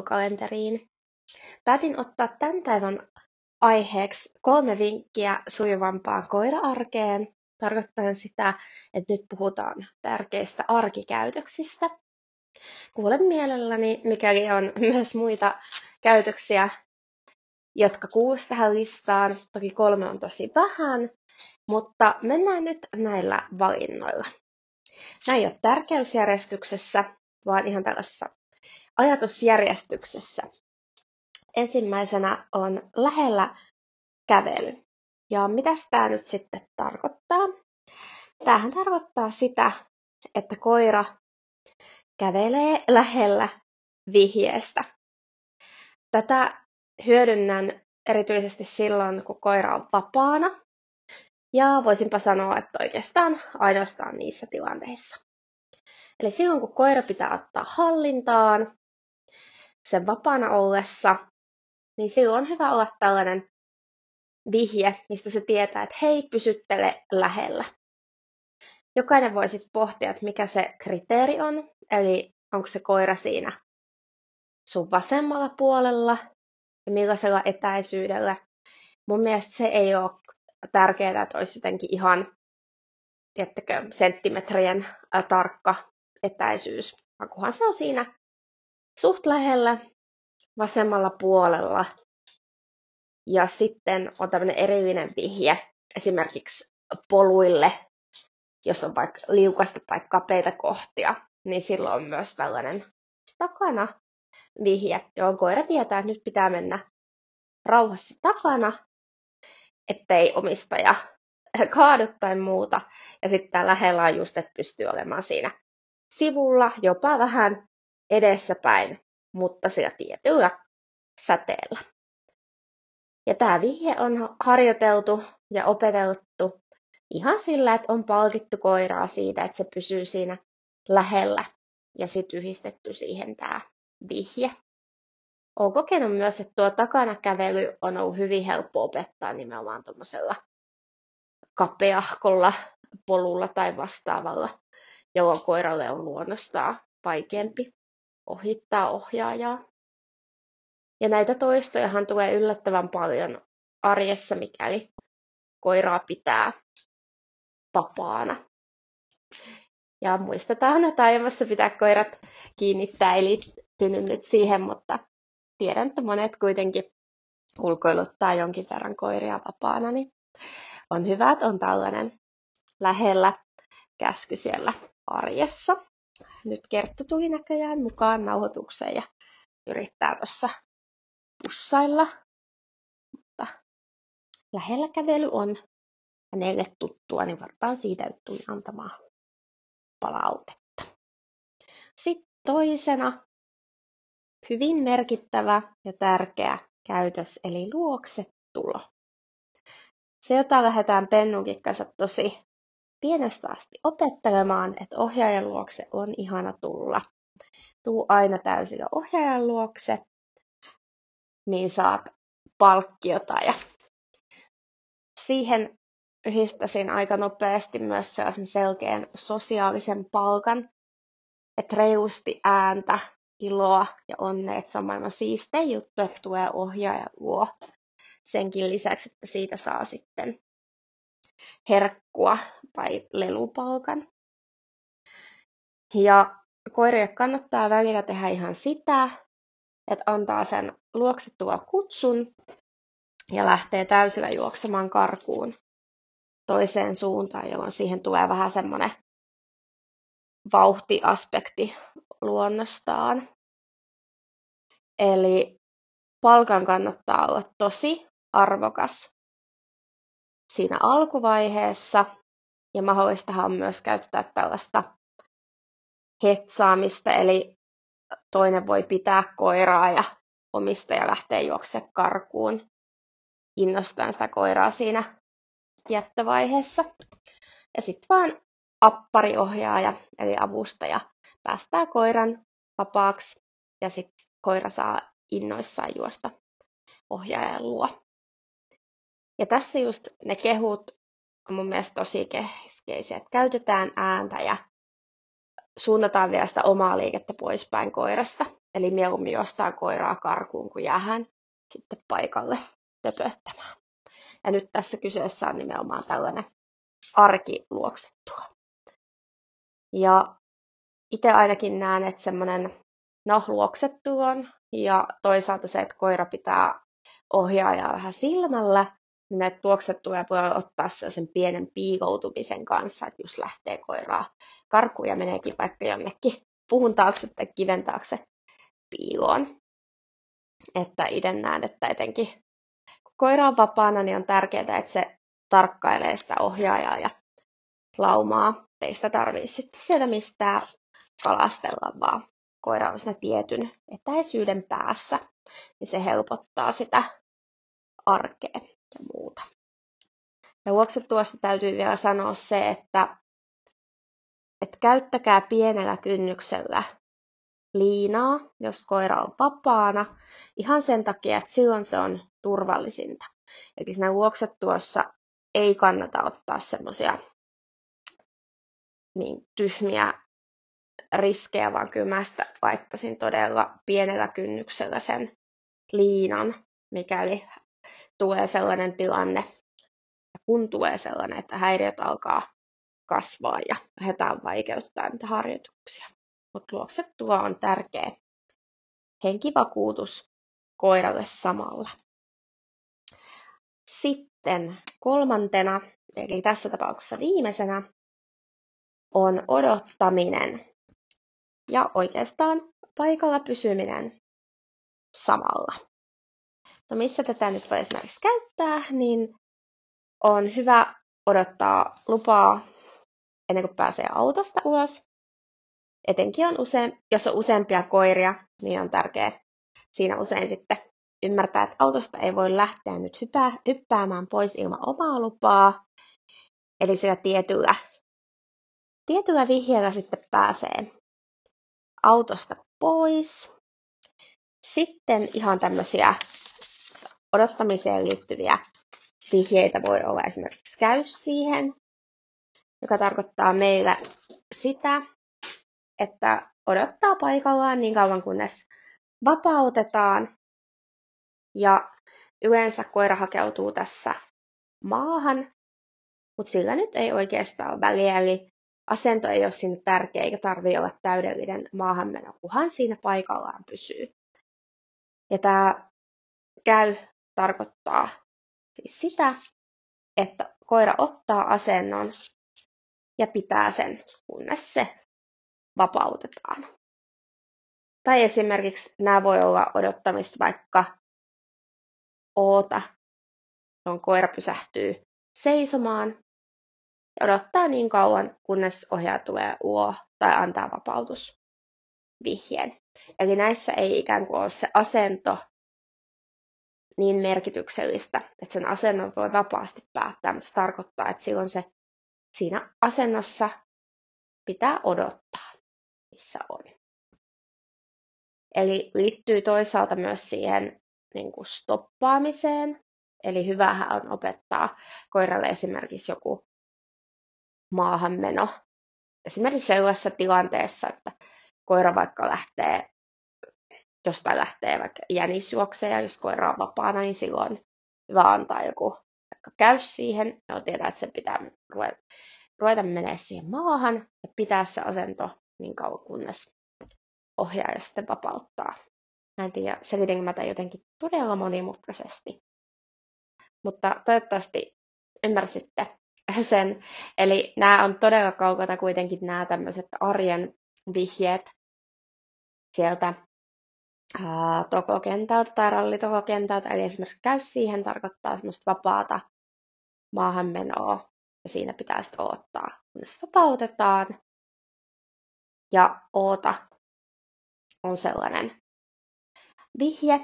ulkoilukalenteriin. Päätin ottaa tämän päivän aiheeksi kolme vinkkiä sujuvampaan koira-arkeen, tarkoittaen sitä, että nyt puhutaan tärkeistä arkikäytöksistä. Kuulen mielelläni, mikäli on myös muita käytöksiä, jotka kuuluisivat tähän listaan. Toki kolme on tosi vähän, mutta mennään nyt näillä valinnoilla. Nämä ei ole tärkeysjärjestyksessä, vaan ihan tällaisessa ajatusjärjestyksessä. Ensimmäisenä on lähellä kävely. Ja mitä tämä nyt sitten tarkoittaa? Tämähän tarkoittaa sitä, että koira kävelee lähellä vihjeestä. Tätä hyödynnän erityisesti silloin, kun koira on vapaana. Ja voisinpa sanoa, että oikeastaan ainoastaan niissä tilanteissa. Eli silloin, kun koira pitää ottaa hallintaan sen vapaana ollessa, niin silloin on hyvä olla tällainen vihje, mistä se tietää, että hei, pysyttele lähellä. Jokainen voi sitten pohtia, että mikä se kriteeri on, eli onko se koira siinä sun vasemmalla puolella ja millaisella etäisyydellä. Mun mielestä se ei ole tärkeää, että olisi jotenkin ihan tiettäkö, senttimetrien tarkka etäisyys, vaan kunhan se on siinä suht lähellä vasemmalla puolella. Ja sitten on tämmöinen erillinen vihje esimerkiksi poluille, jos on vaikka liukasta tai kapeita kohtia, niin silloin on myös tällainen takana vihje, johon koira tietää, että nyt pitää mennä rauhassa takana, ettei omistaja kaadu tai muuta. Ja sitten lähellä on just, että pystyy olemaan siinä sivulla, jopa vähän edessäpäin, mutta sillä tietyllä säteellä. Ja tämä vihje on harjoiteltu ja opeteltu ihan sillä, että on palkittu koiraa siitä, että se pysyy siinä lähellä ja sitten yhdistetty siihen tämä vihje. Olen kokenut myös, että tuo takana kävely on ollut hyvin helppo opettaa nimenomaan tuommoisella kapeahkolla polulla tai vastaavalla, jolloin koiralle on luonnostaan vaikeampi ohittaa ohjaajaa. Ja näitä toistojahan tulee yllättävän paljon arjessa, mikäli koiraa pitää vapaana. Ja muistetaan, että aiemmassa pitää koirat kiinnittää, eli nyt siihen, mutta tiedän, että monet kuitenkin ulkoiluttaa jonkin verran koiria vapaana, niin on hyvä, että on tällainen lähellä käsky siellä arjessa. Nyt Kerttu tuli näköjään mukaan nauhoitukseen ja yrittää tuossa pussailla. Mutta lähellä kävely on hänelle tuttua, niin varmaan siitä tuli antamaan palautetta. Sitten toisena hyvin merkittävä ja tärkeä käytös, eli luoksetulo. Se, jota lähdetään Pennunkin kanssa tosi pienestä asti opettelemaan, että ohjaajan luokse on ihana tulla. Tuu aina täysillä ohjaajan luokse, niin saat palkkiota. Ja siihen yhdistäisin aika nopeasti myös sellaisen selkeän sosiaalisen palkan, että reilusti ääntä, iloa ja onnea, että se on maailman siistein juttu, että tulee ohjaaja luo. Senkin lisäksi, että siitä saa sitten herkkua tai lelupalkan. Ja koirille kannattaa välillä tehdä ihan sitä, että antaa sen luoksettua kutsun ja lähtee täysillä juoksemaan karkuun toiseen suuntaan, jolloin siihen tulee vähän semmoinen vauhtiaspekti luonnostaan. Eli palkan kannattaa olla tosi arvokas siinä alkuvaiheessa. Ja mahdollistahan on myös käyttää tällaista hetsaamista, eli toinen voi pitää koiraa ja omistaja lähtee juokse karkuun innostaa sitä koiraa siinä jättövaiheessa. Ja sitten vaan appariohjaaja, eli avustaja, päästää koiran vapaaksi ja sitten koira saa innoissaan juosta ohjaajan luo. Ja tässä just ne kehut on mun mielestä tosi keskeisiä, että käytetään ääntä ja suunnataan vielä sitä omaa liikettä poispäin koirasta. Eli mieluummin jostain koiraa karkuun, kun jäähän sitten paikalle töpöttämään. Ja nyt tässä kyseessä on nimenomaan tällainen arkiluoksettua. Ja itse ainakin näen, että semmoinen no, luoksettu on ja toisaalta se, että koira pitää ohjaajaa vähän silmällä, niin näitä luoksettuja voi ottaa sen pienen piiloutumisen kanssa, että jos lähtee koiraa karkuun ja meneekin vaikka jonnekin puhun taakse tai kiven taakse piiloon. Että itse näen, että etenkin kun koira on vapaana, niin on tärkeää, että se tarkkailee sitä ohjaajaa ja laumaa. Teistä tarvii sitten sieltä mistään kalastella, vaan koira on siinä tietyn etäisyyden päässä, niin se helpottaa sitä arkea ja muuta. Ja tuosta täytyy vielä sanoa se, että, että käyttäkää pienellä kynnyksellä liinaa, jos koira on vapaana, ihan sen takia, että silloin se on turvallisinta. Eli siinä luoksetuossa ei kannata ottaa semmoisia niin tyhmiä riskejä, vaan kyllä mä sitä laittaisin todella pienellä kynnyksellä sen liinan, mikäli tulee sellainen tilanne, kun tulee sellainen, että häiriöt alkaa kasvaa ja lähdetään vaikeuttaa niitä harjoituksia. Mutta luoksettua on tärkeä henkivakuutus koiralle samalla. Sitten kolmantena, eli tässä tapauksessa viimeisenä, on odottaminen ja oikeastaan paikalla pysyminen samalla. No missä tätä nyt voi esimerkiksi käyttää, niin on hyvä odottaa lupaa ennen kuin pääsee autosta ulos. Etenkin on usein, jos on useampia koiria, niin on tärkeää siinä usein sitten ymmärtää, että autosta ei voi lähteä nyt hyppää, hyppäämään pois ilman omaa lupaa. Eli sillä tietyllä, tietyllä vihjeellä sitten pääsee autosta pois. Sitten ihan tämmöisiä odottamiseen liittyviä vihjeitä voi olla esimerkiksi käy siihen, joka tarkoittaa meillä sitä, että odottaa paikallaan niin kauan kunnes vapautetaan. Ja yleensä koira hakeutuu tässä maahan, mutta sillä nyt ei oikeastaan ole väliä, eli asento ei ole sinne tärkeä eikä tarvitse olla täydellinen maahanmeno, kunhan siinä paikallaan pysyy. Ja tämä käy tarkoittaa siis sitä, että koira ottaa asennon ja pitää sen, kunnes se vapautetaan. Tai esimerkiksi nämä voi olla odottamista vaikka oota, on koira pysähtyy seisomaan ja odottaa niin kauan, kunnes ohjaaja tulee uo tai antaa vapautusvihjeen. Eli näissä ei ikään kuin ole se asento niin merkityksellistä, että sen asennon voi vapaasti päättää, mutta se tarkoittaa, että silloin se siinä asennossa pitää odottaa, missä on. Eli liittyy toisaalta myös siihen niin kuin stoppaamiseen. Eli hyvähän on opettaa koiralle esimerkiksi joku maahanmeno. Esimerkiksi sellaisessa tilanteessa, että koira vaikka lähtee jostain lähtee vaikka jänis juoksee, jos koira on vapaana, niin silloin hyvä antaa joku vaikka käy siihen. Ja tiedä, että sen pitää ruveta, ruveta menee siihen maahan ja pitää se asento niin kauan, kunnes ohjaaja sitten vapauttaa. Mä en tiedä, selitinkö mä tämän jotenkin todella monimutkaisesti. Mutta toivottavasti ymmärsitte sen. Eli nämä on todella kaukana kuitenkin nämä tämmöiset arjen vihjeet sieltä tokokentältä tai rallitokokentältä, eli esimerkiksi käy siihen tarkoittaa semmoista vapaata maahanmenoa, ja siinä pitää sitten odottaa, kunnes vapautetaan. Ja oota on sellainen vihje,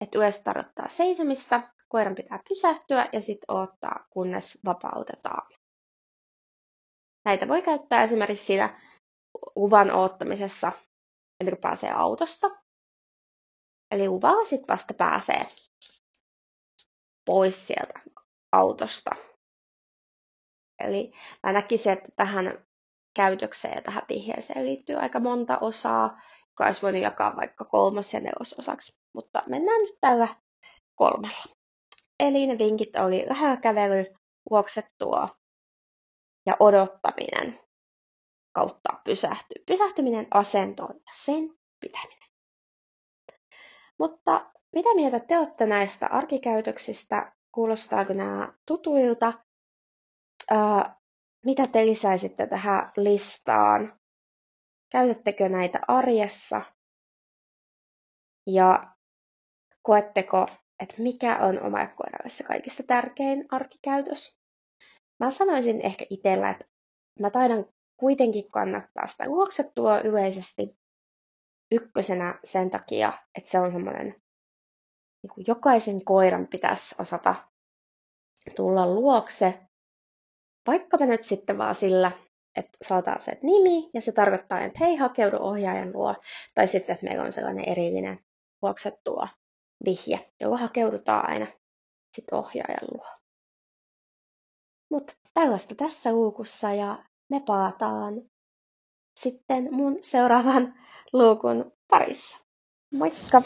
että yleensä tarkoittaa seisomista, koiran pitää pysähtyä ja sitten odottaa, kunnes vapautetaan. Näitä voi käyttää esimerkiksi siinä luvan oottamisessa, ennen kuin pääsee autosta, Eli luvalla sitten vasta pääsee pois sieltä autosta. Eli mä näkisin, että tähän käytökseen ja tähän vihjeeseen liittyy aika monta osaa. joka olisi voinut jakaa vaikka kolmos- ja nelososaksi, mutta mennään nyt tällä kolmella. Eli ne vinkit oli lähellä kävely, juoksettua ja odottaminen kautta pysähty. Pysähtyminen asentoon ja sen pitäminen. Mutta mitä mieltä te olette näistä arkikäytöksistä? Kuulostaako nämä tutuilta? Ää, mitä te lisäisitte tähän listaan? Käytättekö näitä arjessa? Ja koetteko, että mikä on omalle koiralle se kaikista tärkein arkikäytös? Mä sanoisin ehkä itsellä, että mä taidan kuitenkin kannattaa sitä juoksettua yleisesti ykkösenä sen takia, että se on semmoinen, niin kuin jokaisen koiran pitäisi osata tulla luokse, vaikka nyt sitten vaan sillä, että saadaan se nimi ja se tarkoittaa, että hei hakeudu ohjaajan luo, tai sitten, että meillä on sellainen erillinen luoksettua vihje, jolla hakeudutaan aina sitten ohjaajan luo. Mutta tällaista tässä luukussa ja me palataan sitten mun seuraavan luukun parissa. Moikka!